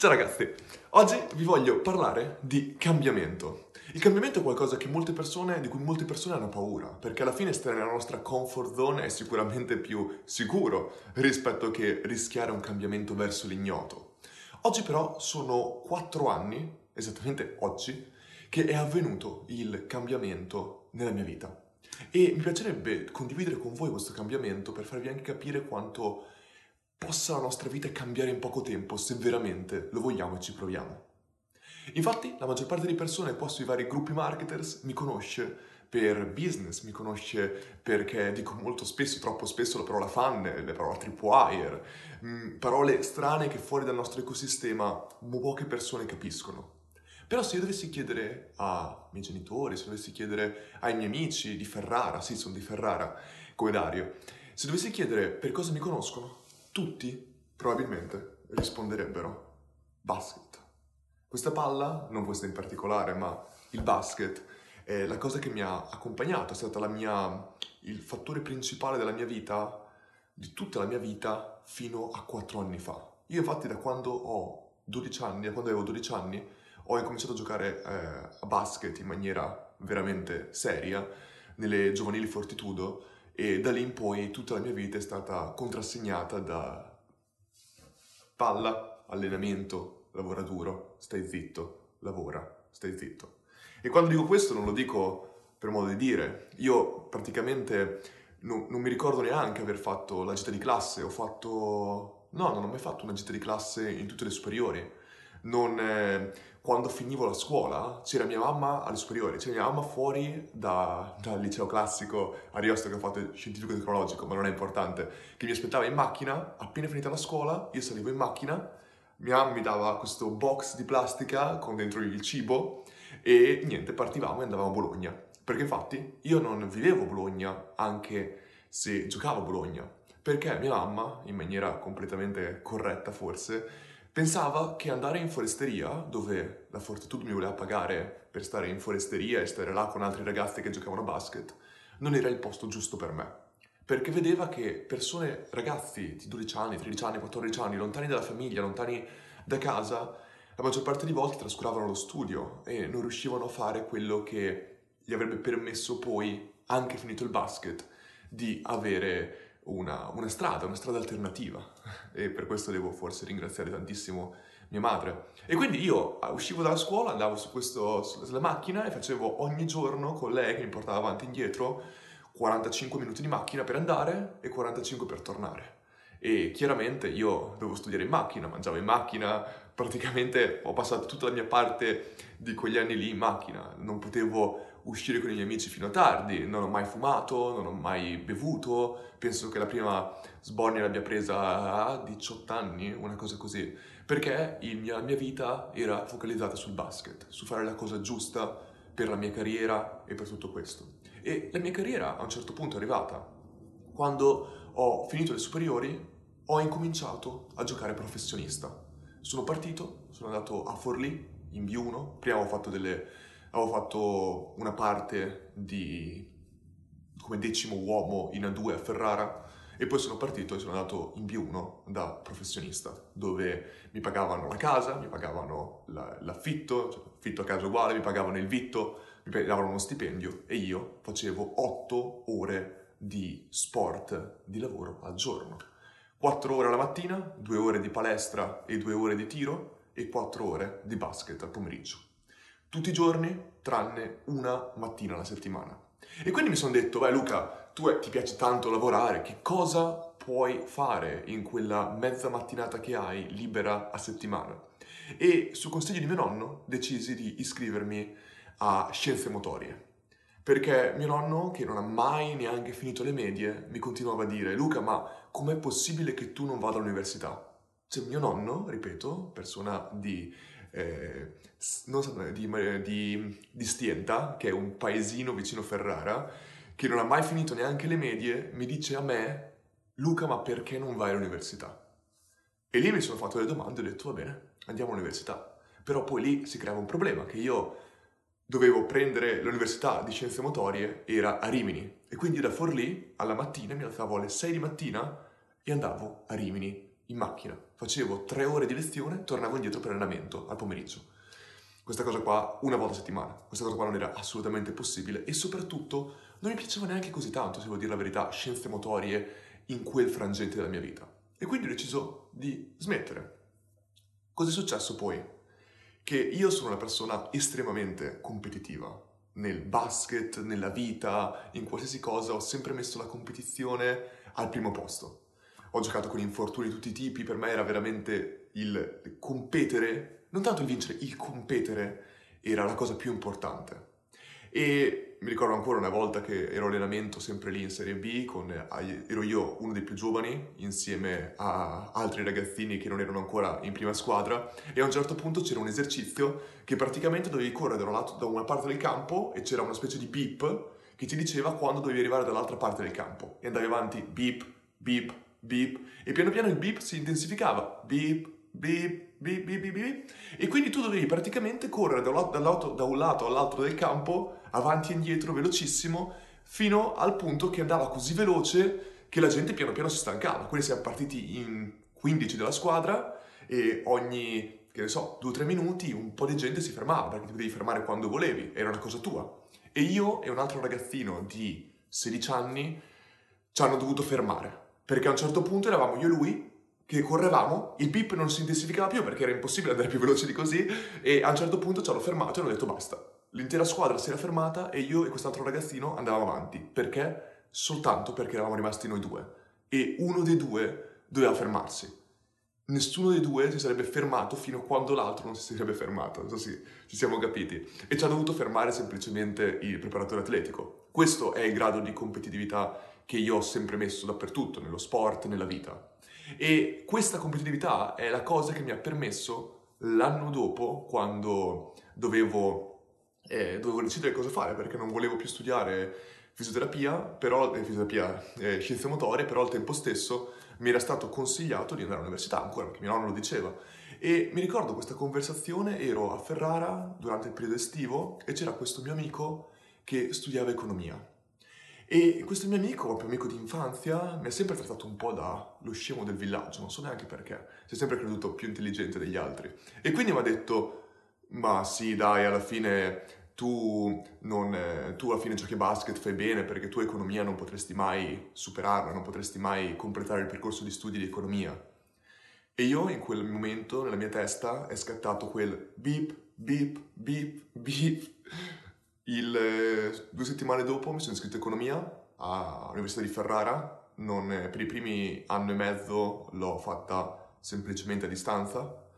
Ciao ragazzi, oggi vi voglio parlare di cambiamento. Il cambiamento è qualcosa persone, di cui molte persone hanno paura, perché alla fine stare nella nostra comfort zone è sicuramente più sicuro rispetto che rischiare un cambiamento verso l'ignoto. Oggi però sono quattro anni, esattamente oggi, che è avvenuto il cambiamento nella mia vita. E mi piacerebbe condividere con voi questo cambiamento per farvi anche capire quanto possa la nostra vita cambiare in poco tempo se veramente lo vogliamo e ci proviamo. Infatti la maggior parte di persone qua sui vari gruppi marketers mi conosce per business, mi conosce perché dico molto spesso, troppo spesso la parola funnel, la parola tripwire, mm, parole strane che fuori dal nostro ecosistema poche persone capiscono. Però se io dovessi chiedere ai miei genitori, se dovessi chiedere ai miei amici di Ferrara, sì sono di Ferrara, come Dario, se dovessi chiedere per cosa mi conoscono, tutti probabilmente risponderebbero basket. Questa palla, non questa in particolare, ma il basket, è la cosa che mi ha accompagnato, è stata mia, il fattore principale della mia vita, di tutta la mia vita, fino a quattro anni fa. Io infatti da quando ho 12 anni, da quando avevo 12 anni, ho incominciato a giocare eh, a basket in maniera veramente seria, nelle giovanili Fortitudo, e da lì in poi tutta la mia vita è stata contrassegnata da palla, allenamento, lavora duro, stai zitto, lavora, stai zitto. E quando dico questo non lo dico per modo di dire, io praticamente non, non mi ricordo neanche aver fatto la gita di classe, ho fatto... No, non ho mai fatto una gita di classe in tutte le superiori. Non, eh, quando finivo la scuola c'era mia mamma alle superiori, c'era mia mamma fuori da, dal liceo classico a Riosto che ho fatto scientifico tecnologico, ma non è importante, che mi aspettava in macchina, appena finita la scuola, io salivo in macchina, mia mamma mi dava questo box di plastica con dentro il cibo e niente, partivamo e andavamo a Bologna. Perché infatti io non vivevo a Bologna anche se giocavo a Bologna, perché mia mamma, in maniera completamente corretta forse, Pensava che andare in foresteria, dove la Fortitude mi voleva pagare per stare in foresteria e stare là con altri ragazzi che giocavano a basket, non era il posto giusto per me. Perché vedeva che persone, ragazzi di 12 anni, 13 anni, 14 anni, lontani dalla famiglia, lontani da casa, la maggior parte di volte trascuravano lo studio e non riuscivano a fare quello che gli avrebbe permesso poi, anche finito il basket, di avere una, una, strada, una strada alternativa e per questo devo forse ringraziare tantissimo mia madre. E quindi io ah, uscivo dalla scuola, andavo su questo, sulla macchina e facevo ogni giorno con lei che mi portava avanti e indietro 45 minuti di macchina per andare e 45 per tornare. E chiaramente io dovevo studiare in macchina, mangiavo in macchina, praticamente ho passato tutta la mia parte di quegli anni lì in macchina, non potevo uscire con i miei amici fino a tardi, non ho mai fumato, non ho mai bevuto, penso che la prima sbornia l'abbia presa a 18 anni, una cosa così, perché mia, la mia vita era focalizzata sul basket, su fare la cosa giusta per la mia carriera e per tutto questo. E la mia carriera a un certo punto è arrivata. Quando ho finito le superiori ho incominciato a giocare professionista. Sono partito, sono andato a Forlì in B1, prima ho fatto delle avevo fatto una parte di, come decimo uomo in A2 a Ferrara e poi sono partito e sono andato in B1 da professionista, dove mi pagavano la casa, mi pagavano la, l'affitto, cioè affitto a casa uguale, mi pagavano il vitto, mi davano uno stipendio e io facevo 8 ore di sport, di lavoro al giorno. 4 ore alla mattina, 2 ore di palestra e 2 ore di tiro e 4 ore di basket al pomeriggio tutti i giorni tranne una mattina alla settimana. E quindi mi sono detto, beh Luca, tu è, ti piace tanto lavorare, che cosa puoi fare in quella mezza mattinata che hai libera a settimana? E su consiglio di mio nonno decisi di iscrivermi a scienze motorie. Perché mio nonno, che non ha mai neanche finito le medie, mi continuava a dire, Luca, ma com'è possibile che tu non vada all'università? Cioè mio nonno, ripeto, persona di eh, so, di, di, di Stienta, che è un paesino vicino Ferrara, che non ha mai finito neanche le medie, mi dice a me, Luca, ma perché non vai all'università? E lì mi sono fatto le domande e ho detto, va bene, andiamo all'università. Però poi lì si creava un problema, che io dovevo prendere l'università di scienze motorie, era a Rimini. E quindi da Forlì alla mattina mi alzavo alle 6 di mattina e andavo a Rimini in macchina, facevo tre ore di lezione, tornavo indietro per allenamento al pomeriggio. Questa cosa qua una volta a settimana, questa cosa qua non era assolutamente possibile e soprattutto non mi piaceva neanche così tanto, se devo dire la verità, scienze motorie in quel frangente della mia vita. E quindi ho deciso di smettere. Cos'è successo poi? Che io sono una persona estremamente competitiva. Nel basket, nella vita, in qualsiasi cosa ho sempre messo la competizione al primo posto ho giocato con infortuni di tutti i tipi, per me era veramente il competere, non tanto il vincere, il competere era la cosa più importante. E mi ricordo ancora una volta che ero allenamento sempre lì in Serie B, con, ero io uno dei più giovani insieme a altri ragazzini che non erano ancora in prima squadra e a un certo punto c'era un esercizio che praticamente dovevi correre da, una parte del campo e c'era una specie di beep che ti diceva quando dovevi arrivare dall'altra parte del campo e andavi avanti beep, beep, beep, e piano piano il beep si intensificava, beep, beep, beep, beep, beep, beep. e quindi tu dovevi praticamente correre da un, lato, all'altro del campo, avanti e indietro, velocissimo, fino al punto che andava così veloce che la gente piano piano si stancava. Quindi siamo partiti in 15 della squadra e ogni, che ne so, 2-3 minuti un po' di gente si fermava, perché ti potevi fermare quando volevi, era una cosa tua. E io e un altro ragazzino di 16 anni ci hanno dovuto fermare perché a un certo punto eravamo io e lui che correvamo, il beep non si intensificava più perché era impossibile andare più veloce di così e a un certo punto ci hanno fermato e hanno detto basta. L'intera squadra si era fermata e io e quest'altro ragazzino andavamo avanti. Perché? Soltanto perché eravamo rimasti noi due. E uno dei due doveva fermarsi. Nessuno dei due si sarebbe fermato fino a quando l'altro non si sarebbe fermato. Non so se ci siamo capiti. E ci ha dovuto fermare semplicemente il preparatore atletico. Questo è il grado di competitività che io ho sempre messo dappertutto, nello sport, nella vita. E questa competitività è la cosa che mi ha permesso l'anno dopo, quando dovevo, eh, dovevo decidere cosa fare, perché non volevo più studiare fisioterapia, però, eh, fisioterapia, eh, scienze motorie, però al tempo stesso mi era stato consigliato di andare all'università, ancora perché mio nonno lo diceva. E mi ricordo questa conversazione, ero a Ferrara durante il periodo estivo e c'era questo mio amico che studiava economia. E questo mio amico, proprio amico di infanzia, mi ha sempre trattato un po' da lo scemo del villaggio, non so neanche perché, si è sempre creduto più intelligente degli altri. E quindi mi ha detto, ma sì dai, alla fine tu, non, eh, tu alla fine giochi basket, fai bene perché tu economia non potresti mai superarla, non potresti mai completare il percorso di studi di economia. E io in quel momento, nella mia testa, è scattato quel beep, beep, beep, beep il, eh, due settimane dopo mi sono iscritto a economia all'Università di Ferrara, non, per i primi anno e mezzo l'ho fatta semplicemente a distanza.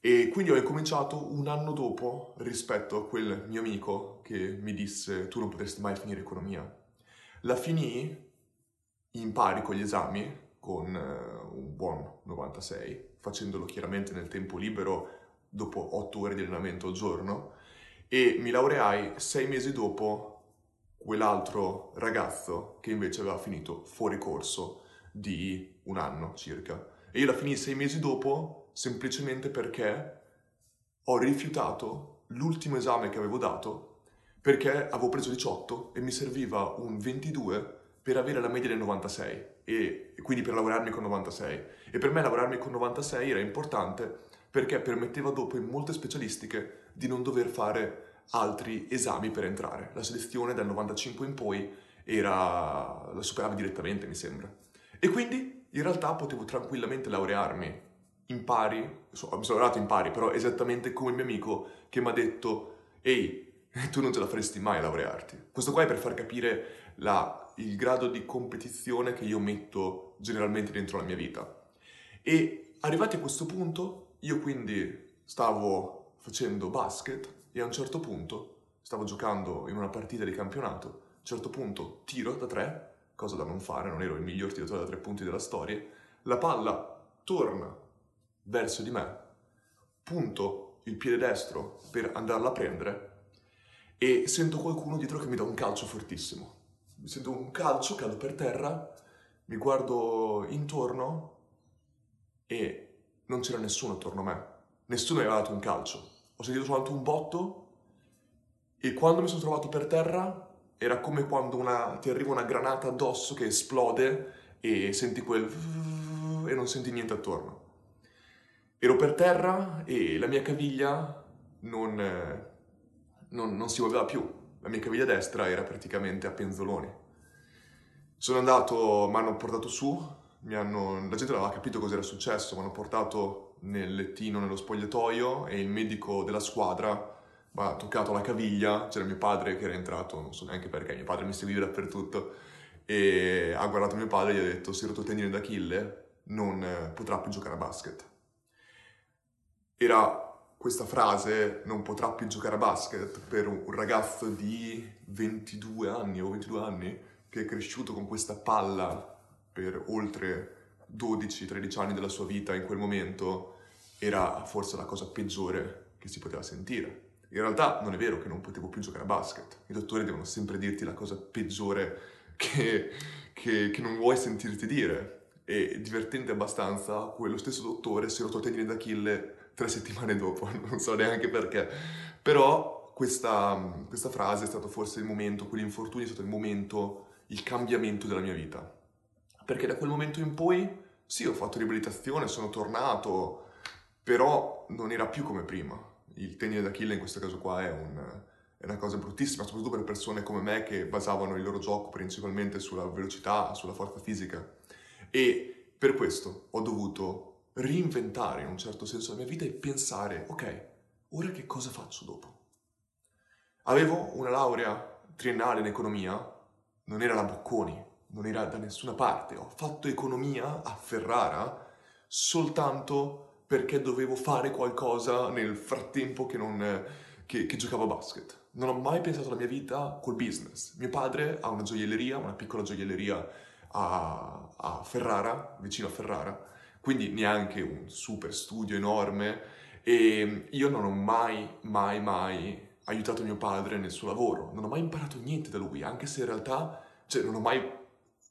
E quindi ho incominciato un anno dopo rispetto a quel mio amico che mi disse tu non potresti mai finire economia. La finì in pari con gli esami con uh, un buon 96, facendolo chiaramente nel tempo libero dopo 8 ore di allenamento al giorno e mi laureai sei mesi dopo quell'altro ragazzo che invece aveva finito fuori corso di un anno circa. E io la finì sei mesi dopo semplicemente perché ho rifiutato l'ultimo esame che avevo dato perché avevo preso 18 e mi serviva un 22 per avere la media del 96 e, quindi per lavorarmi con 96. E per me lavorarmi con 96 era importante perché permetteva dopo in molte specialistiche di non dover fare altri esami per entrare. La selezione dal 95 in poi era, la superavi direttamente, mi sembra. E quindi in realtà potevo tranquillamente laurearmi in pari, mi sono laureato in pari, però esattamente come il mio amico che mi ha detto ehi, tu non ce la faresti mai a laurearti. Questo qua è per far capire la, il grado di competizione che io metto generalmente dentro la mia vita. E arrivati a questo punto, io quindi stavo facendo basket e a un certo punto stavo giocando in una partita di campionato, a un certo punto tiro da tre, cosa da non fare, non ero il miglior tiratore da tre punti della storia, la palla torna verso di me, punto il piede destro per andarla a prendere e sento qualcuno dietro che mi dà un calcio fortissimo. Mi sento un calcio, cado per terra, mi guardo intorno e non c'era nessuno attorno a me. Nessuno mi aveva dato un calcio ho sentito soltanto un botto e quando mi sono trovato per terra era come quando una, ti arriva una granata addosso che esplode e senti quel e non senti niente attorno. Ero per terra e la mia caviglia non, non, non si muoveva più. La mia caviglia destra era praticamente a penzoloni. Sono andato, mi hanno portato su, hanno, la gente non aveva capito cosa era successo, mi hanno portato nel lettino, nello spogliatoio e il medico della squadra mi ha toccato la caviglia, c'era mio padre che era entrato, non so neanche perché, mio padre mi seguiva dappertutto, e ha guardato mio padre e gli ha detto, è rotto il tendine d'Achille, non eh, potrà più giocare a basket. Era questa frase, non potrà più giocare a basket, per un ragazzo di 22 anni o 22 anni, che è cresciuto con questa palla per oltre 12-13 anni della sua vita in quel momento, era forse la cosa peggiore che si poteva sentire. In realtà non è vero che non potevo più giocare a basket. I dottori devono sempre dirti la cosa peggiore che, che, che non vuoi sentirti dire. E divertente abbastanza, quello stesso dottore si è rotto il tendine d'Achille tre settimane dopo, non so neanche perché. Però questa, questa frase è stato forse il momento, quell'infortunio è stato il momento, il cambiamento della mia vita. Perché da quel momento in poi, sì, ho fatto riabilitazione, sono tornato, però non era più come prima. Il tendine d'Achille in questo caso qua è, un, è una cosa bruttissima, soprattutto per persone come me che basavano il loro gioco principalmente sulla velocità, sulla forza fisica. E per questo ho dovuto reinventare in un certo senso la mia vita e pensare, ok, ora che cosa faccio dopo? Avevo una laurea triennale in economia, non era la Bocconi, non era da nessuna parte. Ho fatto economia a Ferrara soltanto perché dovevo fare qualcosa nel frattempo che, non, che, che giocavo a basket. Non ho mai pensato alla mia vita col business. Mio padre ha una gioielleria, una piccola gioielleria a, a Ferrara, vicino a Ferrara, quindi neanche un super studio enorme e io non ho mai, mai, mai aiutato mio padre nel suo lavoro, non ho mai imparato niente da lui, anche se in realtà, cioè non ho mai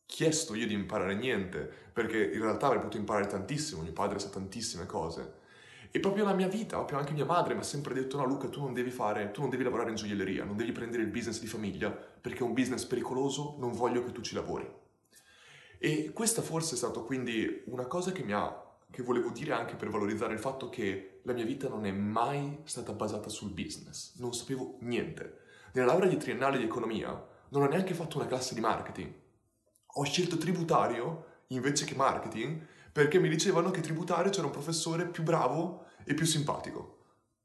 chiesto io di imparare niente, perché in realtà avrei potuto imparare tantissimo, mio padre sa tantissime cose. E proprio la mia vita, proprio anche mia madre mi ha sempre detto no Luca tu non devi fare, tu non devi lavorare in gioielleria, non devi prendere il business di famiglia perché è un business pericoloso, non voglio che tu ci lavori. E questa forse è stata quindi una cosa che mi ha che volevo dire anche per valorizzare il fatto che la mia vita non è mai stata basata sul business, non sapevo niente. Nella laurea di triennale di economia non ho neanche fatto una classe di marketing, ho scelto tributario invece che marketing perché mi dicevano che tributario c'era un professore più bravo e più simpatico.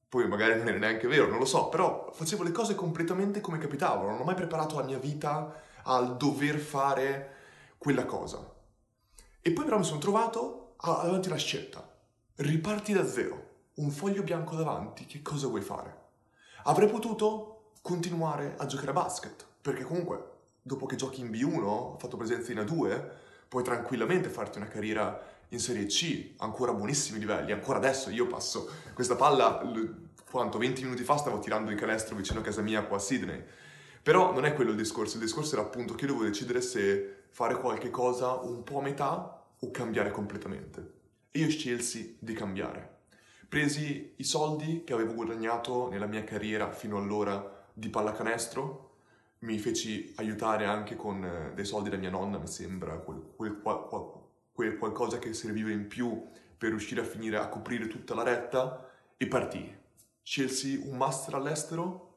Poi magari non era neanche vero, non lo so, però facevo le cose completamente come capitavano, non ho mai preparato la mia vita al dover fare quella cosa. E poi però mi sono trovato davanti alla scelta. Riparti da zero, un foglio bianco davanti, che cosa vuoi fare? Avrei potuto continuare a giocare a basket, perché comunque dopo che giochi in B1, ho fatto presenza in A2, puoi tranquillamente farti una carriera in Serie C, ancora a buonissimi livelli. Ancora adesso io passo questa palla, quanto 20 minuti fa stavo tirando il canestro vicino a casa mia qua a Sydney. Però non è quello il discorso, il discorso era appunto che dovevo decidere se fare qualche cosa un po' a metà o cambiare completamente. E io scelsi di cambiare. Presi i soldi che avevo guadagnato nella mia carriera fino allora di pallacanestro, mi feci aiutare anche con eh, dei soldi da mia nonna, mi sembra, quel, quel, qual, quel, qualcosa che serviva in più per riuscire a finire a coprire tutta la retta e partì. Scelsi un master all'estero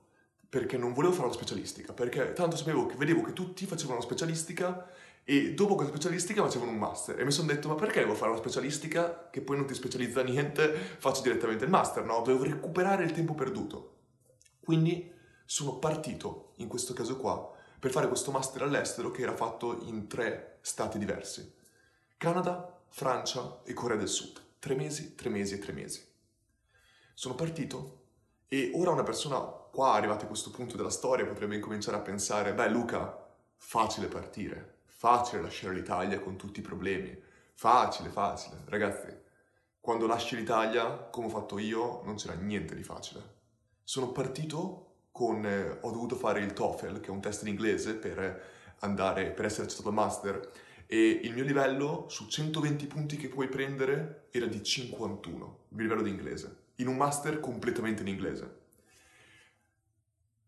perché non volevo fare la specialistica, perché tanto sapevo che vedevo che tutti facevano la specialistica e dopo quella specialistica facevano un master e mi sono detto ma perché devo fare la specialistica che poi non ti specializza niente, faccio direttamente il master, no? Dovevo recuperare il tempo perduto. Quindi sono partito, in questo caso qua, per fare questo master all'estero che era fatto in tre stati diversi. Canada, Francia e Corea del Sud. Tre mesi, tre mesi e tre mesi. Sono partito e ora una persona qua, arrivata a questo punto della storia, potrebbe incominciare a pensare, beh Luca, facile partire, facile lasciare l'Italia con tutti i problemi, facile, facile. Ragazzi, quando lasci l'Italia, come ho fatto io, non c'era niente di facile. Sono partito con, eh, ho dovuto fare il TOEFL, che è un test in inglese per andare, per essere accettato al master, e il mio livello su 120 punti che puoi prendere era di 51, il mio livello di inglese, in un master completamente in inglese.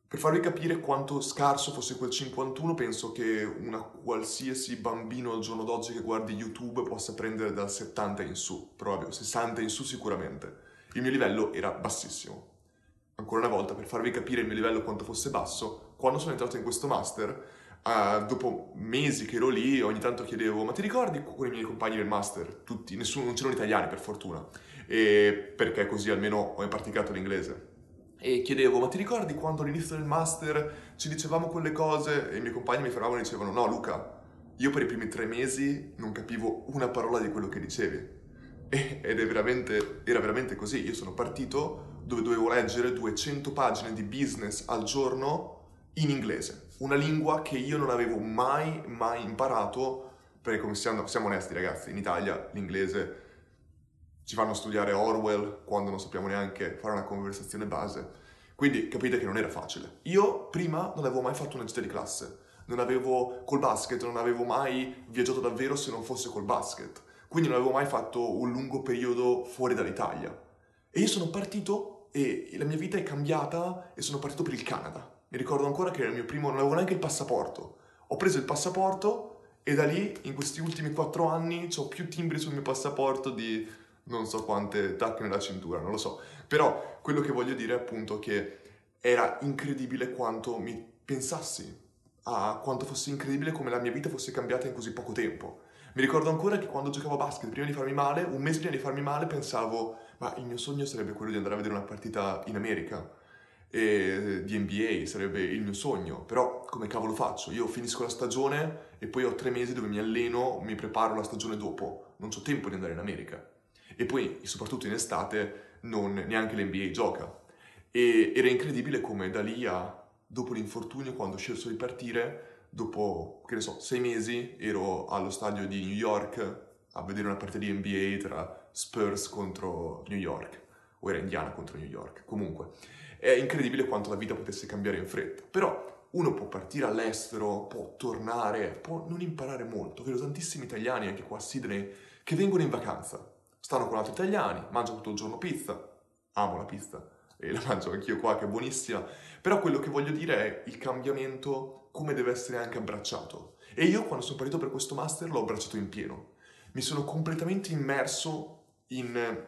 Per farvi capire quanto scarso fosse quel 51, penso che una qualsiasi bambino al giorno d'oggi che guardi YouTube possa prendere dal 70 in su, proprio 60 in su sicuramente. Il mio livello era bassissimo. Ancora una volta, per farvi capire il mio livello quanto fosse basso, quando sono entrato in questo master, uh, dopo mesi che ero lì, ogni tanto chiedevo, ma ti ricordi con i miei compagni del master? Tutti, nessuno, non c'erano italiani per fortuna, e perché così almeno ho praticato l'inglese e chiedevo, ma ti ricordi quando all'inizio del master ci dicevamo quelle cose? E i miei compagni mi fermavano e dicevano, no Luca, io per i primi tre mesi non capivo una parola di quello che dicevi. E, ed veramente, era veramente così. Io sono partito dove dovevo leggere 200 pagine di business al giorno in inglese, una lingua che io non avevo mai, mai imparato, perché come siamo, siamo onesti ragazzi, in Italia l'inglese ci fanno studiare Orwell quando non sappiamo neanche fare una conversazione base. Quindi capite che non era facile. Io prima non avevo mai fatto una gita di classe, non avevo col basket, non avevo mai viaggiato davvero se non fosse col basket. Quindi non avevo mai fatto un lungo periodo fuori dall'Italia. E io sono partito e la mia vita è cambiata e sono partito per il Canada. Mi ricordo ancora che era il mio primo, non avevo neanche il passaporto. Ho preso il passaporto e da lì, in questi ultimi quattro anni, ho più timbri sul mio passaporto di non so quante tacche nella cintura, non lo so. Però quello che voglio dire è appunto che era incredibile quanto mi pensassi a quanto fosse incredibile come la mia vita fosse cambiata in così poco tempo. Mi ricordo ancora che quando giocavo a basket, prima di farmi male, un mese prima di farmi male, pensavo, ma il mio sogno sarebbe quello di andare a vedere una partita in America, e di NBA, sarebbe il mio sogno. Però come cavolo faccio? Io finisco la stagione e poi ho tre mesi dove mi alleno, mi preparo la stagione dopo. Non ho tempo di andare in America e poi soprattutto in estate non, neanche l'NBA gioca. E era incredibile come da lì a, dopo l'infortunio, quando ho scelto di partire, dopo, che ne so, sei mesi ero allo stadio di New York a vedere una partita di NBA tra Spurs contro New York, o era Indiana contro New York, comunque. È incredibile quanto la vita potesse cambiare in fretta, però uno può partire all'estero, può tornare, può non imparare molto. Vedo tantissimi italiani anche qua a Sydney che vengono in vacanza, stanno con altri italiani, mangiano tutto il giorno pizza, amo la pizza e la mangio anch'io qua che è buonissima, però quello che voglio dire è il cambiamento come deve essere anche abbracciato. E io quando sono partito per questo master l'ho abbracciato in pieno. Mi sono completamente immerso in,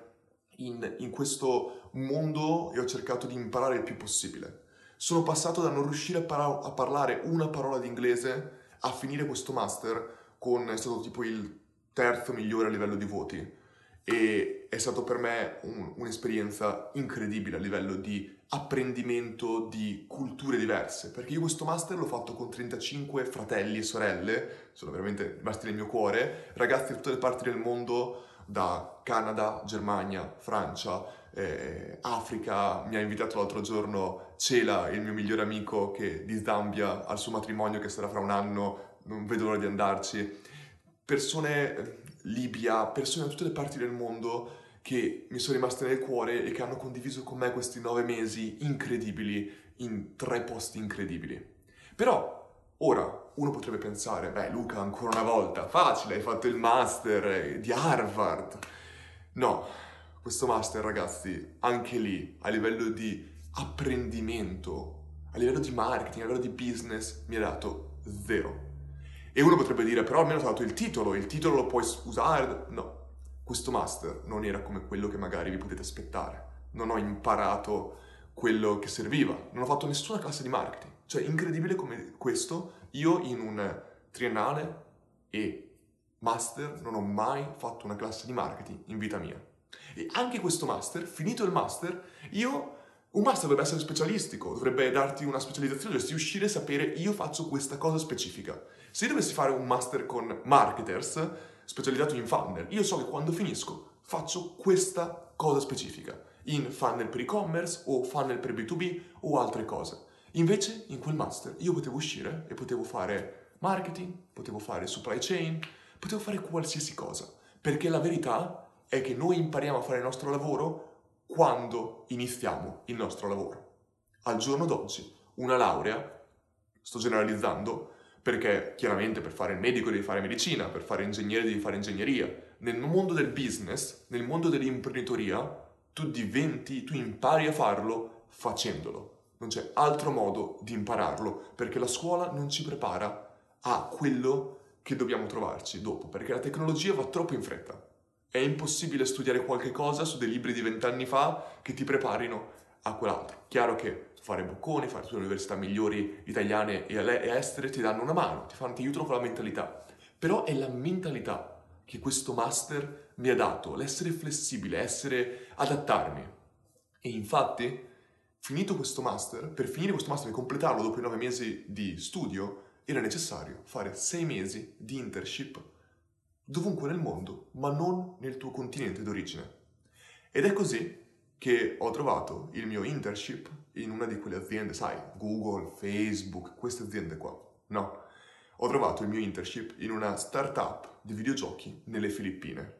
in, in questo mondo e ho cercato di imparare il più possibile. Sono passato da non riuscire a, par- a parlare una parola di inglese a finire questo master con, è stato tipo il terzo migliore a livello di voti e è stato per me un, un'esperienza incredibile a livello di apprendimento di culture diverse, perché io questo master l'ho fatto con 35 fratelli e sorelle, sono veramente rimasti nel mio cuore, ragazzi di tutte le parti del mondo, da Canada, Germania, Francia, eh, Africa, mi ha invitato l'altro giorno Cela, il mio migliore amico che, di Zambia, al suo matrimonio che sarà fra un anno, non vedo l'ora di andarci, persone Libia, persone da tutte le parti del mondo che mi sono rimaste nel cuore e che hanno condiviso con me questi nove mesi incredibili in tre posti incredibili. Però ora uno potrebbe pensare, beh Luca ancora una volta, facile, hai fatto il master di Harvard. No, questo master ragazzi, anche lì, a livello di apprendimento, a livello di marketing, a livello di business, mi ha dato zero. E uno potrebbe dire, però almeno ti ha dato il titolo, il titolo lo puoi usare. No, questo master non era come quello che magari vi potete aspettare. Non ho imparato quello che serviva, non ho fatto nessuna classe di marketing. Cioè, incredibile come questo, io in un triennale e master non ho mai fatto una classe di marketing in vita mia. E anche questo master, finito il master, io un master dovrebbe essere specialistico, dovrebbe darti una specializzazione, dovresti uscire e sapere io faccio questa cosa specifica. Se io dovessi fare un master con marketers specializzato in funnel, io so che quando finisco faccio questa cosa specifica, in funnel per e-commerce o funnel per B2B o altre cose. Invece in quel master io potevo uscire e potevo fare marketing, potevo fare supply chain, potevo fare qualsiasi cosa, perché la verità è che noi impariamo a fare il nostro lavoro quando iniziamo il nostro lavoro. Al giorno d'oggi, una laurea, sto generalizzando, perché chiaramente per fare il medico devi fare medicina, per fare ingegnere devi fare ingegneria. Nel mondo del business, nel mondo dell'imprenditoria, tu diventi, tu impari a farlo facendolo. Non c'è altro modo di impararlo, perché la scuola non ci prepara a quello che dobbiamo trovarci dopo, perché la tecnologia va troppo in fretta. È impossibile studiare qualche cosa su dei libri di vent'anni fa che ti preparino a quell'altro. Chiaro che fare bocconi, fare tutte le università migliori italiane e estere ti danno una mano, ti, fanno, ti aiutano con la mentalità. Però è la mentalità che questo master mi ha dato, l'essere flessibile, essere adattarmi. E infatti, finito questo master, per finire questo master e completarlo dopo i nove mesi di studio, era necessario fare sei mesi di internship dovunque nel mondo, ma non nel tuo continente d'origine. Ed è così che ho trovato il mio internship in una di quelle aziende, sai, Google, Facebook, queste aziende qua. No, ho trovato il mio internship in una startup di videogiochi nelle Filippine.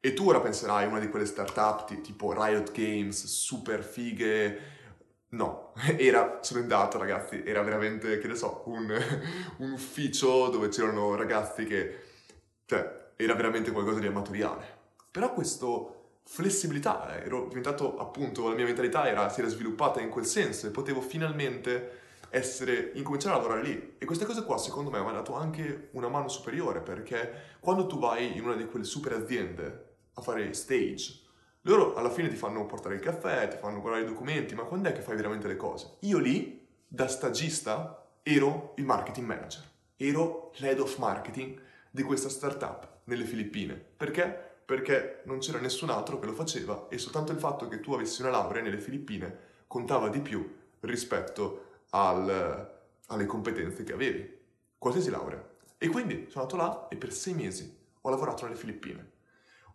E tu ora penserai una di quelle startup tipo Riot Games, super fighe. No, era, sono andato ragazzi, era veramente, che ne so, un, un ufficio dove c'erano ragazzi che cioè, era veramente qualcosa di amatoriale. Però questa flessibilità, eh, ero diventato appunto, la mia mentalità era, si era sviluppata in quel senso e potevo finalmente essere, incominciare a lavorare lì. E questa cosa qua secondo me mi ha dato anche una mano superiore perché quando tu vai in una di quelle super aziende a fare stage, loro alla fine ti fanno portare il caffè, ti fanno guardare i documenti, ma quando è che fai veramente le cose? Io lì, da stagista, ero il marketing manager, ero l'head of marketing di questa startup nelle Filippine. Perché? Perché non c'era nessun altro che lo faceva e soltanto il fatto che tu avessi una laurea nelle Filippine contava di più rispetto al, alle competenze che avevi, qualsiasi laurea. E quindi sono andato là e per sei mesi ho lavorato nelle Filippine,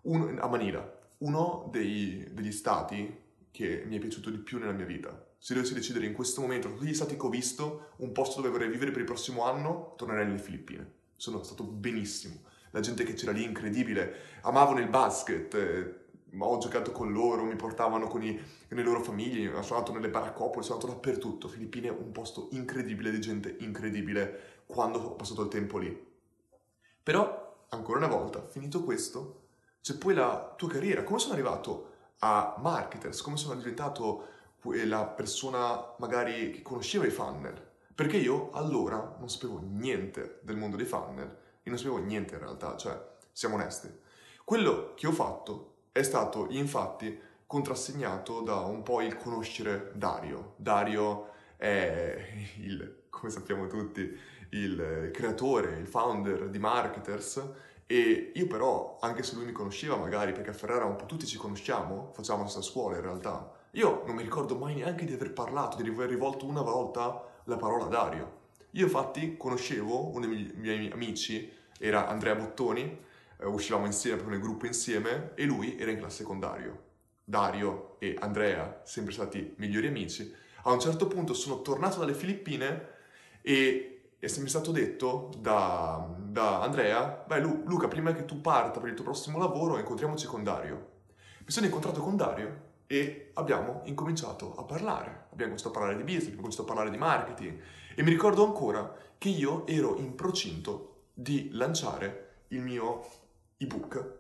Un, a Manila, uno dei, degli stati che mi è piaciuto di più nella mia vita. Se dovessi decidere in questo momento, tra tutti gli stati che ho visto, un posto dove vorrei vivere per il prossimo anno, tornerei nelle Filippine sono stato benissimo. La gente che c'era lì incredibile, amavano il basket, eh, ho giocato con loro, mi portavano con, i, le loro famiglie, sono andato nelle baraccopole, sono andato dappertutto. Filippine è un posto incredibile di gente incredibile quando ho passato il tempo lì. Però, ancora una volta, finito questo, c'è poi la tua carriera. Come sono arrivato a marketers? Come sono diventato la persona magari che conosceva i funnel? Perché io allora non sapevo niente del mondo dei funnel e non sapevo niente in realtà, cioè, siamo onesti. Quello che ho fatto è stato infatti contrassegnato da un po' il conoscere Dario. Dario è il, come sappiamo tutti, il creatore, il founder di Marketers e io però, anche se lui mi conosceva magari, perché a Ferrara un po' tutti ci conosciamo, facciamo la stessa scuola in realtà, io non mi ricordo mai neanche di aver parlato, di aver rivolto una volta la parola Dario. Io infatti conoscevo uno dei miei amici, era Andrea Bottoni, eh, uscivamo insieme proprio nel gruppo insieme e lui era in classe con Dario. Dario e Andrea, sempre stati migliori amici, a un certo punto sono tornato dalle Filippine e è sempre stato detto da, da Andrea, beh Lu, Luca, prima che tu parta per il tuo prossimo lavoro, incontriamoci con Dario. Mi sono incontrato con Dario e abbiamo incominciato a parlare. Abbiamo cominciato a parlare di business, abbiamo cominciato a parlare di marketing e mi ricordo ancora che io ero in procinto di lanciare il mio ebook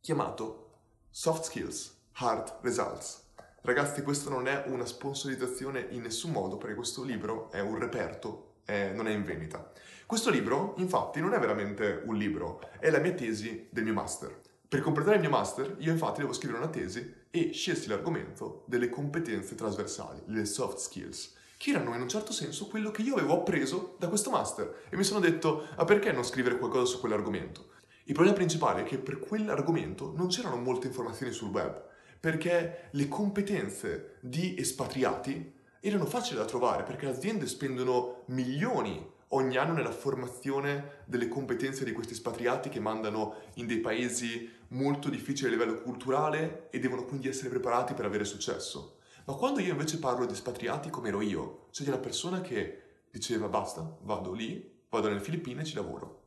chiamato Soft Skills, Hard Results. Ragazzi, questo non è una sponsorizzazione in nessun modo perché questo libro è un reperto, è, non è in vendita. Questo libro, infatti, non è veramente un libro, è la mia tesi del mio master. Per completare il mio master, io infatti devo scrivere una tesi e scelsi l'argomento delle competenze trasversali, le soft skills, che erano in un certo senso quello che io avevo appreso da questo master. E mi sono detto, ma perché non scrivere qualcosa su quell'argomento? Il problema principale è che per quell'argomento non c'erano molte informazioni sul web, perché le competenze di espatriati erano facili da trovare, perché le aziende spendono milioni ogni anno nella formazione delle competenze di questi espatriati che mandano in dei paesi molto difficili a livello culturale e devono quindi essere preparati per avere successo. Ma quando io invece parlo di espatriati come ero io, cioè di una persona che diceva basta, vado lì, vado nelle Filippine e ci lavoro.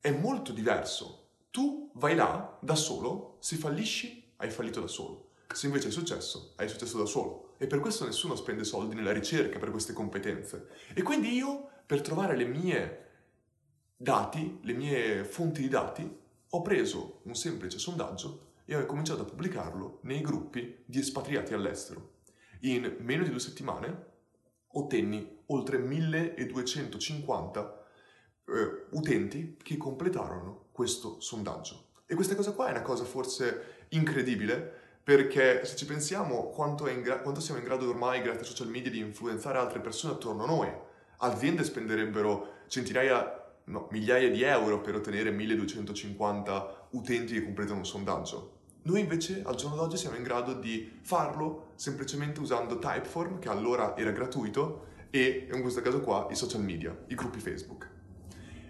È molto diverso. Tu vai là da solo, se fallisci hai fallito da solo. Se invece hai successo, hai successo da solo. E per questo nessuno spende soldi nella ricerca per queste competenze. E quindi io per trovare le mie dati, le mie fonti di dati, ho preso un semplice sondaggio e ho cominciato a pubblicarlo nei gruppi di espatriati all'estero. in meno di due settimane ottenni oltre 1250 eh, utenti che completarono questo sondaggio. E questa cosa qua è una cosa forse incredibile perché se ci pensiamo quanto, gra- quanto, siamo in grado ormai grazie ai social media di influenzare altre persone attorno a noi, aziende spenderebbero centinaia, no, migliaia di euro per ottenere 1250 utenti che completano un sondaggio. Noi invece al giorno d'oggi siamo in grado di farlo semplicemente usando Typeform, che allora era gratuito, e in questo caso qua i social media, i gruppi Facebook.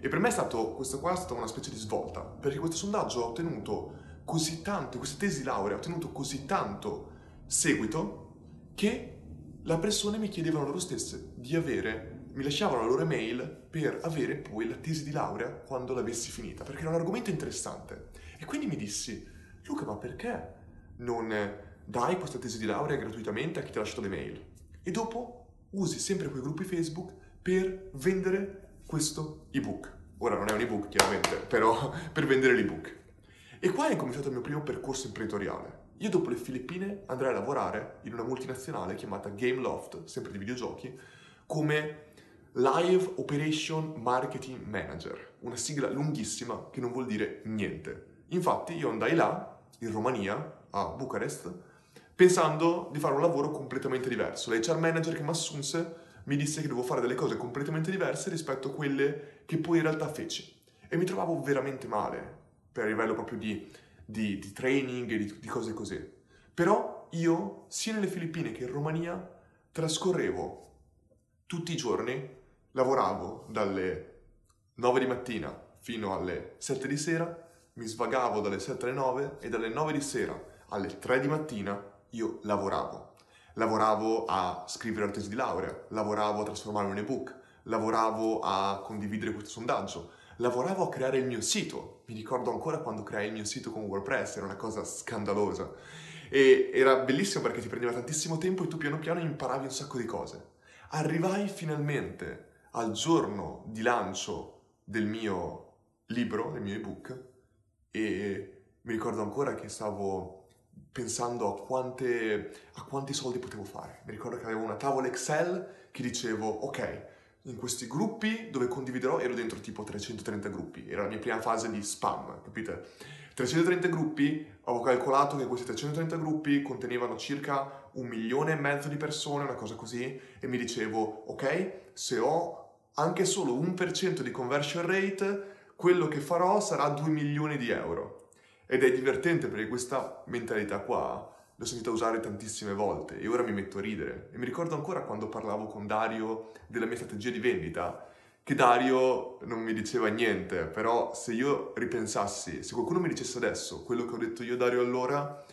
E per me è stato, questo qua è stata una specie di svolta, perché questo sondaggio ha ottenuto così tanto, questa tesi laurea ha ottenuto così tanto seguito che le persone mi chiedevano loro stesse di avere, mi lasciavano la loro email per avere poi la tesi di laurea quando l'avessi finita, perché era un argomento interessante. E quindi mi dissi, Luca, ma perché non dai questa tesi di laurea gratuitamente a chi ti ha lasciato le mail? E dopo usi sempre quei gruppi Facebook per vendere questo ebook. Ora non è un ebook chiaramente, però per vendere l'ebook. E qua è cominciato il mio primo percorso imprenditoriale. Io dopo le Filippine andrei a lavorare in una multinazionale chiamata Gameloft, sempre di videogiochi, come Live Operation Marketing Manager, una sigla lunghissima che non vuol dire niente. Infatti io andai là, in Romania, a Bucarest, pensando di fare un lavoro completamente diverso. L'HR manager che mi assunse mi disse che dovevo fare delle cose completamente diverse rispetto a quelle che poi in realtà feci. E mi trovavo veramente male, per livello proprio di, di, di training di, di cose così. Però io, sia nelle Filippine che in Romania, trascorrevo tutti i giorni, lavoravo dalle 9 di mattina fino alle 7 di sera, mi svagavo dalle 7 alle 9 e dalle 9 di sera alle 3 di mattina io lavoravo. Lavoravo a scrivere la tesi di laurea, lavoravo a trasformare un ebook, lavoravo a condividere questo sondaggio, lavoravo a creare il mio sito. Mi ricordo ancora quando creai il mio sito con WordPress, era una cosa scandalosa. E era bellissimo perché ti prendeva tantissimo tempo e tu piano piano imparavi un sacco di cose. Arrivai finalmente al giorno di lancio del mio libro, del mio ebook, e mi ricordo ancora che stavo pensando a, quante, a quanti soldi potevo fare. Mi ricordo che avevo una tavola Excel che dicevo, ok, in questi gruppi dove condividerò ero dentro tipo 330 gruppi, era la mia prima fase di spam, capite? 330 gruppi, avevo calcolato che questi 330 gruppi contenevano circa un milione e mezzo di persone, una cosa così, e mi dicevo, ok, se ho anche solo un per cento di conversion rate, quello che farò sarà 2 milioni di euro. Ed è divertente perché questa mentalità qua l'ho sentita usare tantissime volte e ora mi metto a ridere. E mi ricordo ancora quando parlavo con Dario della mia strategia di vendita, che Dario non mi diceva niente, però se io ripensassi, se qualcuno mi dicesse adesso quello che ho detto io Dario allora,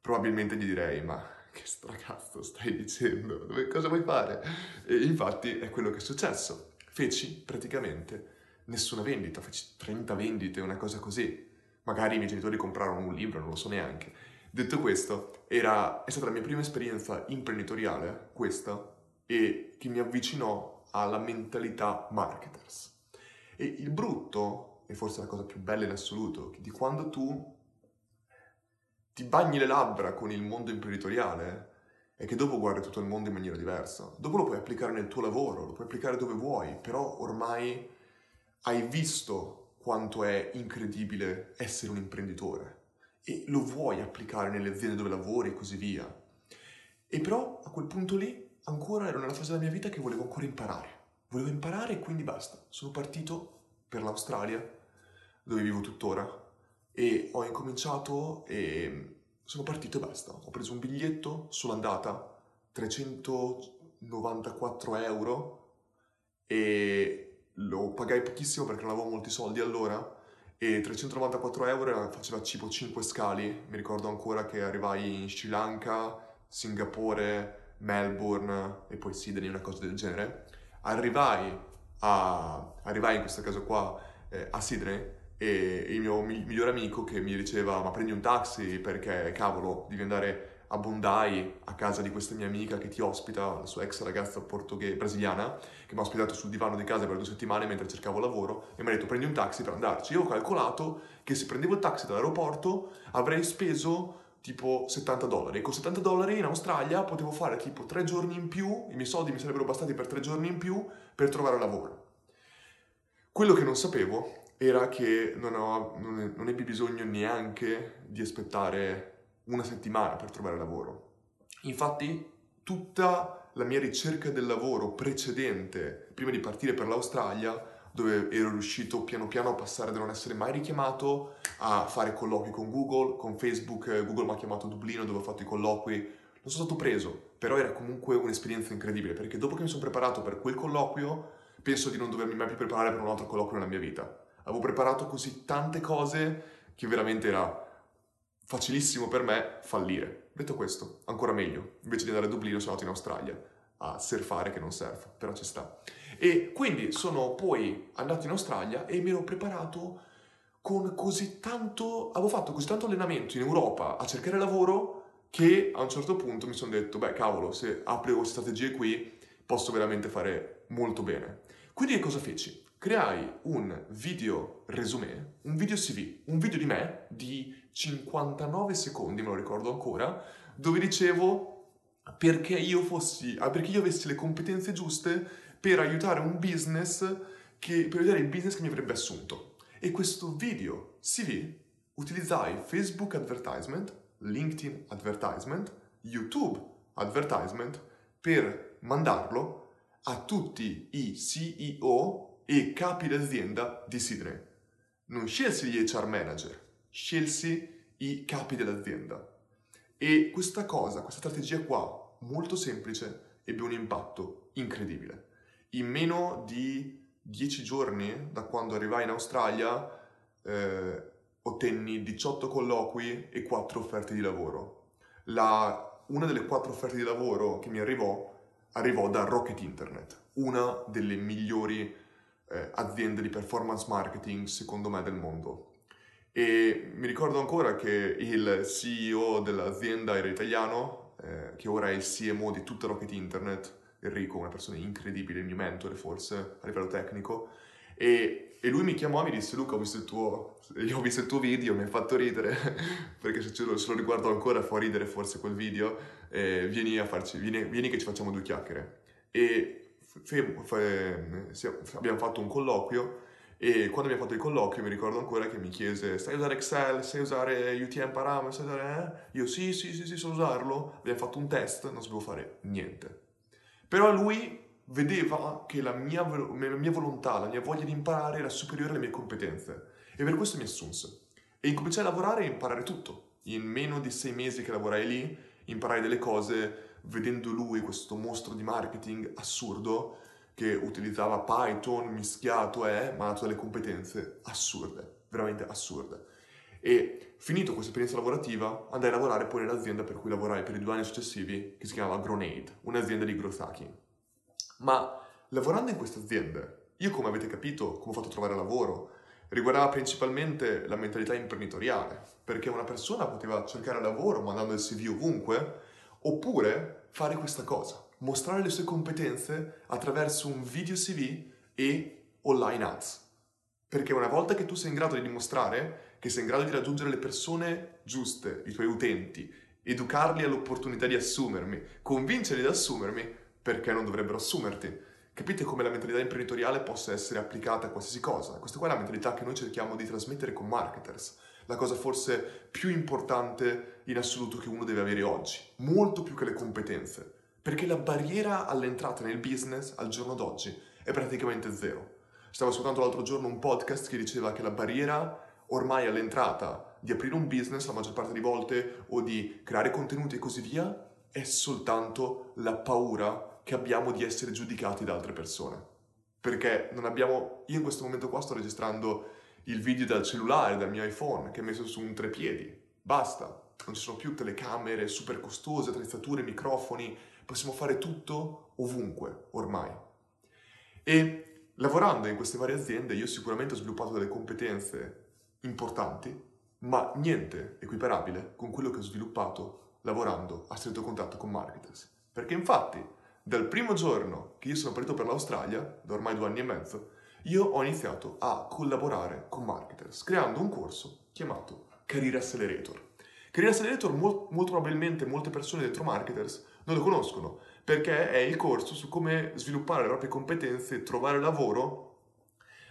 probabilmente gli direi ma che stracazzo stai dicendo, cosa vuoi fare? E infatti è quello che è successo. Feci praticamente nessuna vendita, feci 30 vendite, una cosa così. Magari i miei genitori comprarono un libro, non lo so neanche Detto questo, era, è stata la mia prima esperienza imprenditoriale, questa, e che mi avvicinò alla mentalità marketers. E il brutto, e forse la cosa più bella in assoluto, di quando tu ti bagni le labbra con il mondo imprenditoriale, è che dopo guardi tutto il mondo in maniera diversa. Dopo lo puoi applicare nel tuo lavoro, lo puoi applicare dove vuoi, però ormai hai visto quanto è incredibile essere un imprenditore e lo vuoi applicare nelle aziende dove lavori e così via. E però a quel punto lì ancora ero nella fase della mia vita che volevo ancora imparare. Volevo imparare e quindi basta. Sono partito per l'Australia, dove vivo tuttora, e ho incominciato e sono partito e basta. Ho preso un biglietto sull'andata, 394 euro, e lo pagai pochissimo perché non avevo molti soldi allora, e 394 euro faceva tipo 5 scali, mi ricordo ancora che arrivai in Sri Lanka, Singapore, Melbourne e poi Sydney, una cosa del genere. Arrivai, a, arrivai in questo caso qua eh, a Sydney e il mio migliore amico che mi diceva ma prendi un taxi perché cavolo devi andare a Bondi, a casa di questa mia amica che ti ospita, la sua ex ragazza portoghese, brasiliana, che mi ha ospitato sul divano di casa per due settimane mentre cercavo lavoro e mi ha detto prendi un taxi per andarci. Io ho calcolato che se prendevo il taxi dall'aeroporto avrei speso tipo 70 dollari. Con 70 dollari in Australia potevo fare tipo tre giorni in più, i miei soldi mi sarebbero bastati per tre giorni in più per trovare lavoro. Quello che non sapevo era che non, ho, non, non ebbi bisogno neanche di aspettare una settimana per trovare lavoro. Infatti, tutta la mia ricerca del lavoro precedente, prima di partire per l'Australia, dove ero riuscito piano piano a passare da non essere mai richiamato a fare colloqui con Google, con Facebook, Google mi ha chiamato a Dublino dove ho fatto i colloqui, non sono stato preso, però era comunque un'esperienza incredibile perché dopo che mi sono preparato per quel colloquio penso di non dovermi mai più preparare per un altro colloquio nella mia vita. Avevo preparato così tante cose che veramente era facilissimo per me fallire. Detto questo, ancora meglio, invece di andare a Dublino sono andato in Australia a surfare che non surf, però ci sta. E quindi sono poi andato in Australia e mi ero preparato con così tanto, avevo fatto così tanto allenamento in Europa a cercare lavoro che a un certo punto mi sono detto, beh cavolo, se apro queste strategie qui posso veramente fare molto bene. Quindi cosa feci? Creai un video resume, un video CV, un video di me di 59 secondi, me lo ricordo ancora, dove dicevo perché io fossi, ah, perché io avessi le competenze giuste per aiutare un business che, per aiutare il business che mi avrebbe assunto. E questo video CV utilizzai Facebook Advertisement, LinkedIn Advertisement, YouTube Advertisement per mandarlo a tutti i CEO e capi d'azienda di Sydney. Non scelsi gli HR manager, scelsi i capi dell'azienda. E questa cosa, questa strategia qua, molto semplice, ebbe un impatto incredibile. In meno di dieci giorni da quando arrivai in Australia eh, ottenni 18 colloqui e 4 offerte di lavoro. La, una delle 4 offerte di lavoro che mi arrivò arrivò da Rocket Internet, una delle migliori eh, aziende di performance marketing secondo me del mondo. E mi ricordo ancora che il CEO dell'azienda era italiano, eh, che ora è il CMO di tutta Rocket Internet, Enrico, una persona incredibile, il mio mentore forse a livello tecnico, e, e lui mi chiamò e mi disse Luca ho visto il tuo, io ho visto il tuo video, mi ha fatto ridere, perché se, lo, se lo riguardo ancora fa ridere forse quel video, eh, vieni, farci, vieni, vieni che ci facciamo due chiacchiere. E f- abbiamo fatto un colloquio e quando abbiamo fatto il colloquio mi ricordo ancora che mi chiese sai usare Excel, sai usare UTM Parameter, sai usare... Eh? Io sì, sì, sì, sì, so usarlo. Abbiamo fatto un test, non sapevo fare niente. Però lui vedeva che la mia, la mia volontà, la mia voglia di imparare era superiore alle mie competenze e per questo mi assunse. E incominciai a lavorare e imparare tutto. In meno di sei mesi che lavorai lì, imparai delle cose vedendo lui, questo mostro di marketing assurdo, che utilizzava Python mischiato e ma ha tutte le competenze assurde, veramente assurde. E finito questa esperienza lavorativa, andai a lavorare poi nell'azienda per cui lavorai per i due anni successivi, che si chiamava Gronade, un'azienda di growth hacking. Ma lavorando in queste aziende, io come avete capito, come ho fatto a trovare lavoro, riguardava principalmente la mentalità imprenditoriale, perché una persona poteva cercare lavoro mandando il CV ovunque, oppure fare questa cosa, mostrare le sue competenze attraverso un video CV e online ads. Perché una volta che tu sei in grado di dimostrare che sei in grado di raggiungere le persone giuste, i tuoi utenti, educarli all'opportunità di assumermi, convincerli ad assumermi, perché non dovrebbero assumerti? Capite come la mentalità imprenditoriale possa essere applicata a qualsiasi cosa? Questa qua è la mentalità che noi cerchiamo di trasmettere con marketers. La cosa forse più importante in assoluto che uno deve avere oggi, molto più che le competenze. Perché la barriera all'entrata nel business al giorno d'oggi è praticamente zero. Stavo ascoltando l'altro giorno un podcast che diceva che la barriera ormai all'entrata di aprire un business la maggior parte di volte o di creare contenuti e così via è soltanto la paura che abbiamo di essere giudicati da altre persone. Perché non abbiamo... Io in questo momento qua sto registrando il video dal cellulare, dal mio iPhone, che è messo su un trepiedi. Basta. Non ci sono più telecamere super costose, attrezzature, microfoni. Possiamo fare tutto ovunque, ormai. E lavorando in queste varie aziende io sicuramente ho sviluppato delle competenze importanti, ma niente equiparabile con quello che ho sviluppato lavorando a stretto contatto con marketers. Perché infatti, dal primo giorno che io sono partito per l'Australia, da ormai due anni e mezzo, io ho iniziato a collaborare con marketers, creando un corso chiamato Career Accelerator. Career Accelerator molto, molto probabilmente molte persone dentro marketers non lo conoscono, perché è il corso su come sviluppare le proprie competenze e trovare lavoro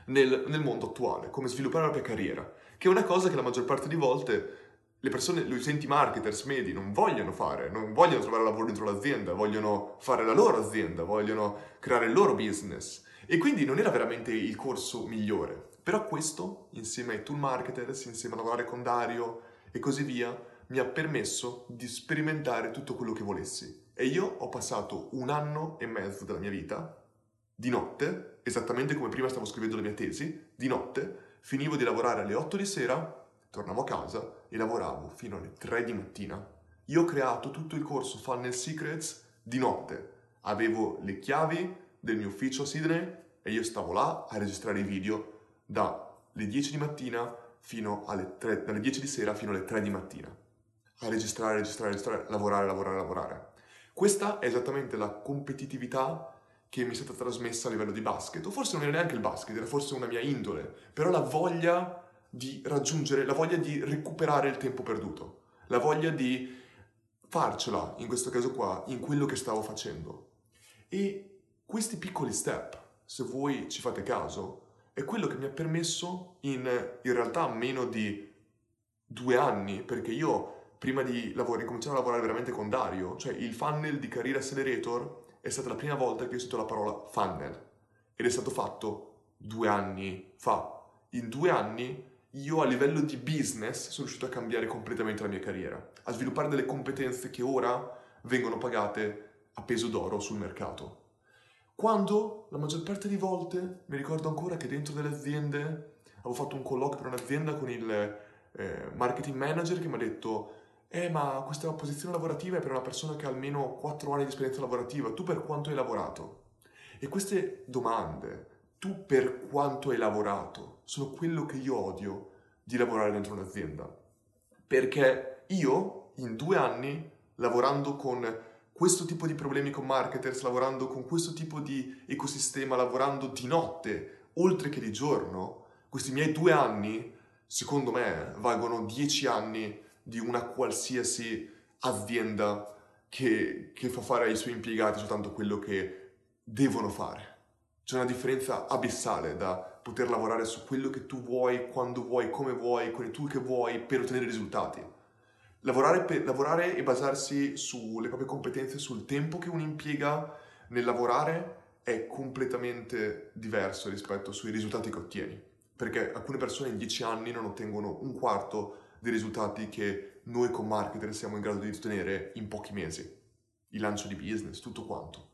nel, nel, mondo attuale, come sviluppare la propria carriera, che è una cosa che la maggior parte di volte le persone, gli utenti marketers medi non vogliono fare, non vogliono trovare lavoro dentro l'azienda, vogliono fare la loro azienda, vogliono creare il loro business. E quindi non era veramente il corso migliore. Però questo, insieme ai tool marketers, insieme a lavorare con Dario e così via, mi ha permesso di sperimentare tutto quello che volessi. E io ho passato un anno e mezzo della mia vita, di notte, esattamente come prima stavo scrivendo la mia tesi, di notte, finivo di lavorare alle 8 di sera, tornavo a casa e lavoravo fino alle 3 di mattina. Io ho creato tutto il corso Funnel Secrets di notte. Avevo le chiavi del mio ufficio a Sydney e io stavo là a registrare i video dalle 10 di mattina fino alle 3, dalle 10 di sera fino alle 3 di mattina. A registrare, registrare, registrare, lavorare, lavorare, lavorare. Questa è esattamente la competitività che mi è stata trasmessa a livello di basket, o forse non era neanche il basket, era forse una mia indole, però la voglia di raggiungere, la voglia di recuperare il tempo perduto, la voglia di farcela, in questo caso qua, in quello che stavo facendo. E questi piccoli step, se voi ci fate caso, è quello che mi ha permesso in, in realtà meno di due anni, perché io prima di lavorare, cominciare a lavorare veramente con Dario, cioè il funnel di Career Accelerator è stata la prima volta che ho sentito la parola funnel ed è stato fatto due anni fa. In due anni io a livello di business sono riuscito a cambiare completamente la mia carriera, a sviluppare delle competenze che ora vengono pagate a peso d'oro sul mercato. Quando la maggior parte di volte mi ricordo ancora che dentro delle aziende avevo fatto un colloquio per un'azienda con il eh, marketing manager che mi ha detto eh ma questa posizione lavorativa è per una persona che ha almeno 4 anni di esperienza lavorativa, tu per quanto hai lavorato? E queste domande tu per quanto hai lavorato sono quello che io odio di lavorare dentro un'azienda. Perché io in due anni, lavorando con questo tipo di problemi con marketers, lavorando con questo tipo di ecosistema, lavorando di notte, oltre che di giorno, questi miei due anni, secondo me, valgono dieci anni di una qualsiasi azienda che, che fa fare ai suoi impiegati soltanto quello che devono fare. C'è una differenza abissale da poter lavorare su quello che tu vuoi, quando vuoi, come vuoi, con i tool che vuoi per ottenere risultati. Lavorare, per, lavorare e basarsi sulle proprie competenze, sul tempo che uno impiega nel lavorare è completamente diverso rispetto sui risultati che ottieni. Perché alcune persone in dieci anni non ottengono un quarto dei risultati che noi con marketer siamo in grado di ottenere in pochi mesi. Il lancio di business, tutto quanto.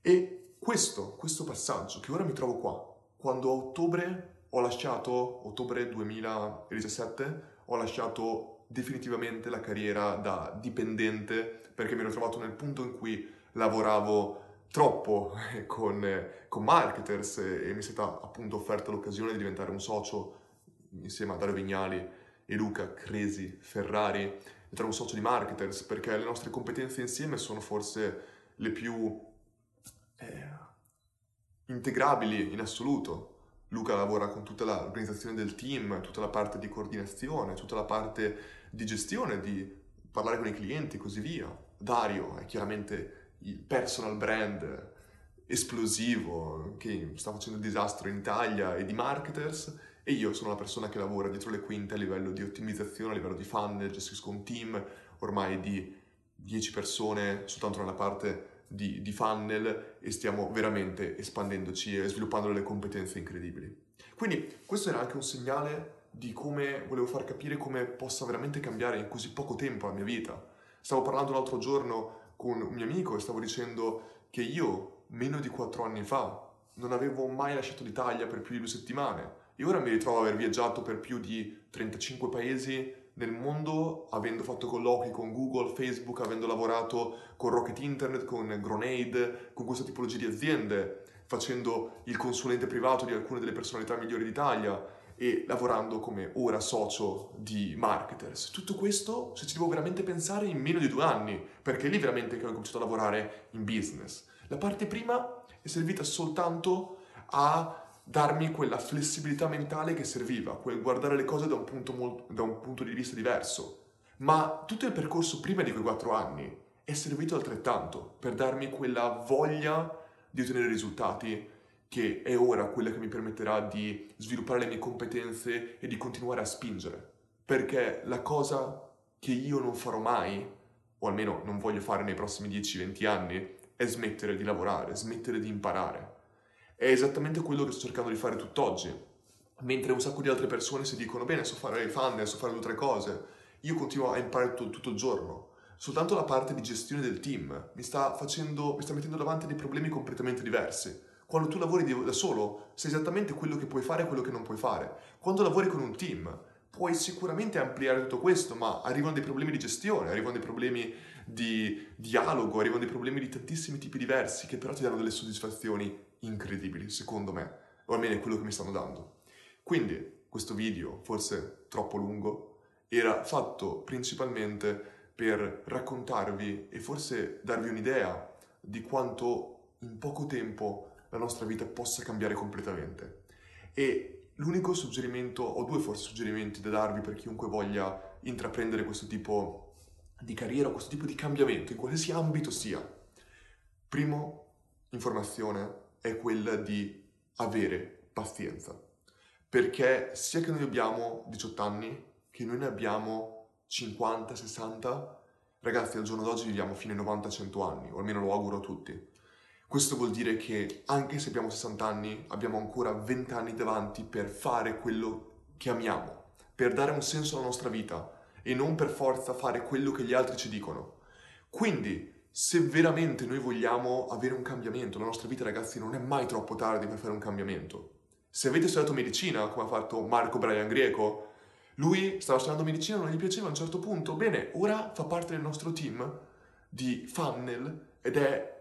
E questo, questo passaggio che ora mi trovo qua, quando a ottobre ho lasciato, ottobre 2017, ho lasciato definitivamente la carriera da dipendente perché mi ero trovato nel punto in cui lavoravo troppo con, con marketers e mi è stata appunto offerta l'occasione di diventare un socio insieme a Dario Vignali e Luca Cresi Ferrari, diventare un socio di marketers perché le nostre competenze insieme sono forse le più eh, integrabili in assoluto. Luca lavora con tutta l'organizzazione del team, tutta la parte di coordinazione, tutta la parte di gestione, di parlare con i clienti e così via. Dario è chiaramente il personal brand esplosivo che sta facendo il disastro in Italia e di marketers e io sono la persona che lavora dietro le quinte a livello di ottimizzazione, a livello di funnel, gestisco un team ormai di 10 persone soltanto nella parte di, di funnel e stiamo veramente espandendoci e sviluppando delle competenze incredibili. Quindi questo era anche un segnale di come volevo far capire come possa veramente cambiare in così poco tempo la mia vita. Stavo parlando l'altro giorno con un mio amico e stavo dicendo che io, meno di quattro anni fa, non avevo mai lasciato l'Italia per più di due settimane e ora mi ritrovo ad aver viaggiato per più di 35 paesi nel mondo avendo fatto colloqui con Google, Facebook, avendo lavorato con Rocket Internet, con Grenade, con questa tipologia di aziende, facendo il consulente privato di alcune delle personalità migliori d'Italia e lavorando come ora socio di marketers. Tutto questo, se ci devo veramente pensare, in meno di due anni, perché è lì veramente che ho cominciato a lavorare in business. La parte prima è servita soltanto a darmi quella flessibilità mentale che serviva, quel guardare le cose da un punto, molto, da un punto di vista diverso. Ma tutto il percorso prima di quei quattro anni è servito altrettanto per darmi quella voglia di ottenere risultati che è ora quella che mi permetterà di sviluppare le mie competenze e di continuare a spingere. Perché la cosa che io non farò mai, o almeno non voglio fare nei prossimi 10-20 anni, è smettere di lavorare, smettere di imparare. È esattamente quello che sto cercando di fare tutt'oggi. Mentre un sacco di altre persone si dicono, bene, so fare i funnel, so fare due o tre cose, io continuo a imparare tutto, tutto il giorno. Soltanto la parte di gestione del team mi sta, facendo, mi sta mettendo davanti dei problemi completamente diversi. Quando tu lavori da solo, sai esattamente quello che puoi fare e quello che non puoi fare. Quando lavori con un team, puoi sicuramente ampliare tutto questo, ma arrivano dei problemi di gestione, arrivano dei problemi di dialogo, arrivano dei problemi di tantissimi tipi diversi che però ti danno delle soddisfazioni incredibili, secondo me, o almeno è quello che mi stanno dando. Quindi questo video, forse troppo lungo, era fatto principalmente per raccontarvi e forse darvi un'idea di quanto in poco tempo la nostra vita possa cambiare completamente. E l'unico suggerimento, o due forse suggerimenti da darvi per chiunque voglia intraprendere questo tipo di carriera, questo tipo di cambiamento, in qualsiasi ambito sia. Primo, informazione è quella di avere pazienza. Perché sia che noi abbiamo 18 anni, che noi ne abbiamo 50, 60, ragazzi al giorno d'oggi viviamo fino ai 90-100 anni, o almeno lo auguro a tutti. Questo vuol dire che anche se abbiamo 60 anni, abbiamo ancora 20 anni davanti per fare quello che amiamo, per dare un senso alla nostra vita, e non per forza fare quello che gli altri ci dicono. Quindi, se veramente noi vogliamo avere un cambiamento, la nostra vita ragazzi non è mai troppo tardi per fare un cambiamento. Se avete studiato medicina, come ha fatto Marco Brian Greco, lui stava studiando medicina, non gli piaceva a un certo punto, bene, ora fa parte del nostro team di funnel ed è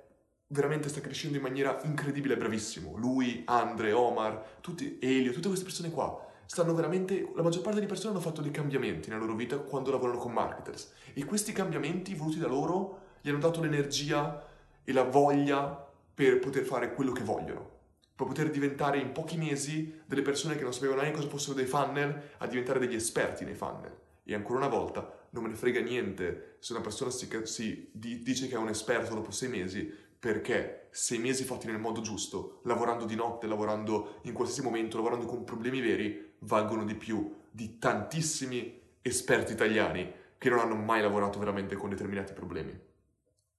veramente sta crescendo in maniera incredibile, bravissimo. Lui, Andre, Omar, tutti, Elio, tutte queste persone qua stanno veramente, la maggior parte delle persone hanno fatto dei cambiamenti nella loro vita quando lavorano con marketers e questi cambiamenti voluti da loro gli hanno dato l'energia e la voglia per poter fare quello che vogliono, per poter diventare in pochi mesi delle persone che non sapevano neanche cosa fossero dei funnel a diventare degli esperti nei funnel. E ancora una volta, non me ne frega niente se una persona si, si dice che è un esperto dopo sei mesi, perché sei mesi fatti nel modo giusto, lavorando di notte, lavorando in qualsiasi momento, lavorando con problemi veri, valgono di più di tantissimi esperti italiani che non hanno mai lavorato veramente con determinati problemi.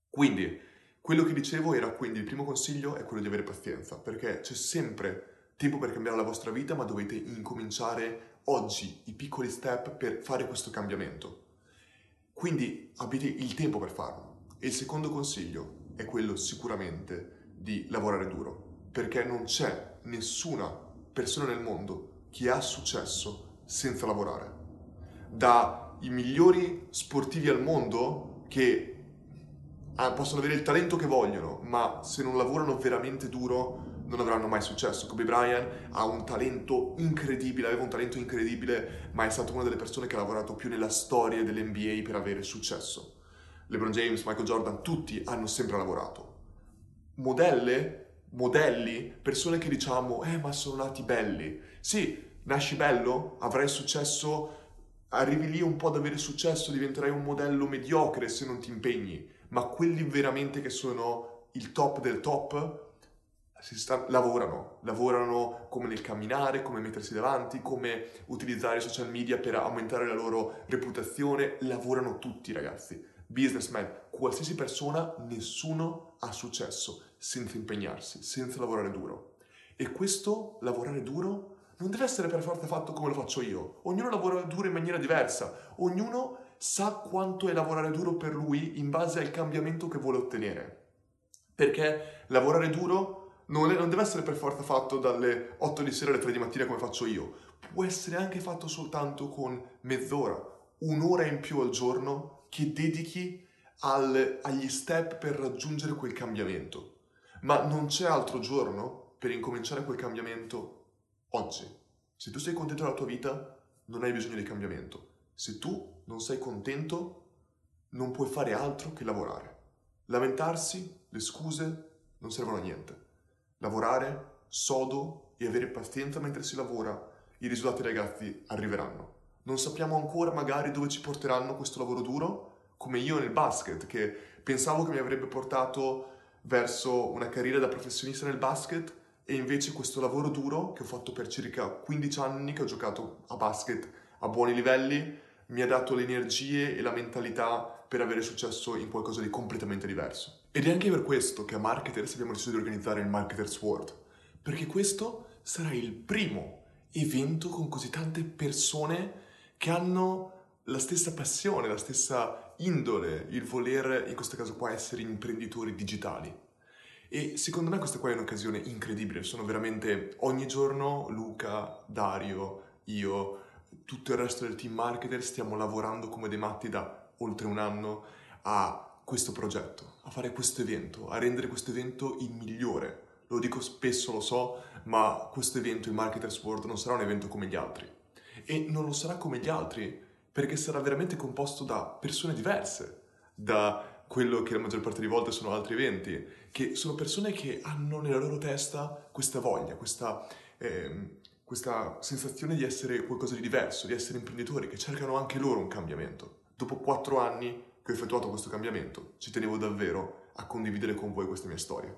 Quindi, quello che dicevo era quindi il primo consiglio è quello di avere pazienza, perché c'è sempre tempo per cambiare la vostra vita, ma dovete incominciare oggi i piccoli step per fare questo cambiamento. Quindi avete il tempo per farlo. E il secondo consiglio è quello sicuramente di lavorare duro, perché non c'è nessuna persona nel mondo che ha successo senza lavorare. Dai migliori sportivi al mondo che possono avere il talento che vogliono, ma se non lavorano veramente duro non avranno mai successo. Kobe Bryant ha un talento incredibile, aveva un talento incredibile, ma è stato una delle persone che ha lavorato più nella storia dell'NBA per avere successo. LeBron James, Michael Jordan, tutti hanno sempre lavorato. Modelle, modelli, persone che diciamo, eh ma sono nati belli. Sì, nasci bello, avrai successo, arrivi lì un po' ad avere successo, diventerai un modello mediocre se non ti impegni, ma quelli veramente che sono il top del top, sta, lavorano, lavorano come nel camminare, come mettersi davanti, come utilizzare i social media per aumentare la loro reputazione, lavorano tutti ragazzi businessman, qualsiasi persona, nessuno ha successo senza impegnarsi, senza lavorare duro. E questo lavorare duro non deve essere per forza fatto come lo faccio io. Ognuno lavora duro in maniera diversa, ognuno sa quanto è lavorare duro per lui in base al cambiamento che vuole ottenere. Perché lavorare duro non, è, non deve essere per forza fatto dalle 8 di sera alle 3 di mattina come faccio io. Può essere anche fatto soltanto con mezz'ora, un'ora in più al giorno che dedichi al, agli step per raggiungere quel cambiamento. Ma non c'è altro giorno per incominciare quel cambiamento oggi. Se tu sei contento della tua vita, non hai bisogno di cambiamento. Se tu non sei contento, non puoi fare altro che lavorare. Lamentarsi, le scuse, non servono a niente. Lavorare sodo e avere pazienza mentre si lavora, i risultati ragazzi arriveranno. Non sappiamo ancora magari dove ci porteranno questo lavoro duro, come io nel basket, che pensavo che mi avrebbe portato verso una carriera da professionista nel basket e invece questo lavoro duro che ho fatto per circa 15 anni, che ho giocato a basket a buoni livelli, mi ha dato le energie e la mentalità per avere successo in qualcosa di completamente diverso. Ed è anche per questo che a Marketers abbiamo deciso di organizzare il Marketers World, perché questo sarà il primo evento con così tante persone che hanno la stessa passione, la stessa indole, il voler, in questo caso qua, essere imprenditori digitali. E secondo me questa qua è un'occasione incredibile, sono veramente ogni giorno Luca, Dario, io, tutto il resto del team marketer stiamo lavorando come dei matti da oltre un anno a questo progetto, a fare questo evento, a rendere questo evento il migliore. Lo dico spesso, lo so, ma questo evento, il Marketers World, non sarà un evento come gli altri. E non lo sarà come gli altri perché sarà veramente composto da persone diverse, da quello che la maggior parte delle volte sono altri eventi, che sono persone che hanno nella loro testa questa voglia, questa, eh, questa sensazione di essere qualcosa di diverso, di essere imprenditori, che cercano anche loro un cambiamento. Dopo quattro anni che ho effettuato questo cambiamento, ci tenevo davvero a condividere con voi questa mia storia.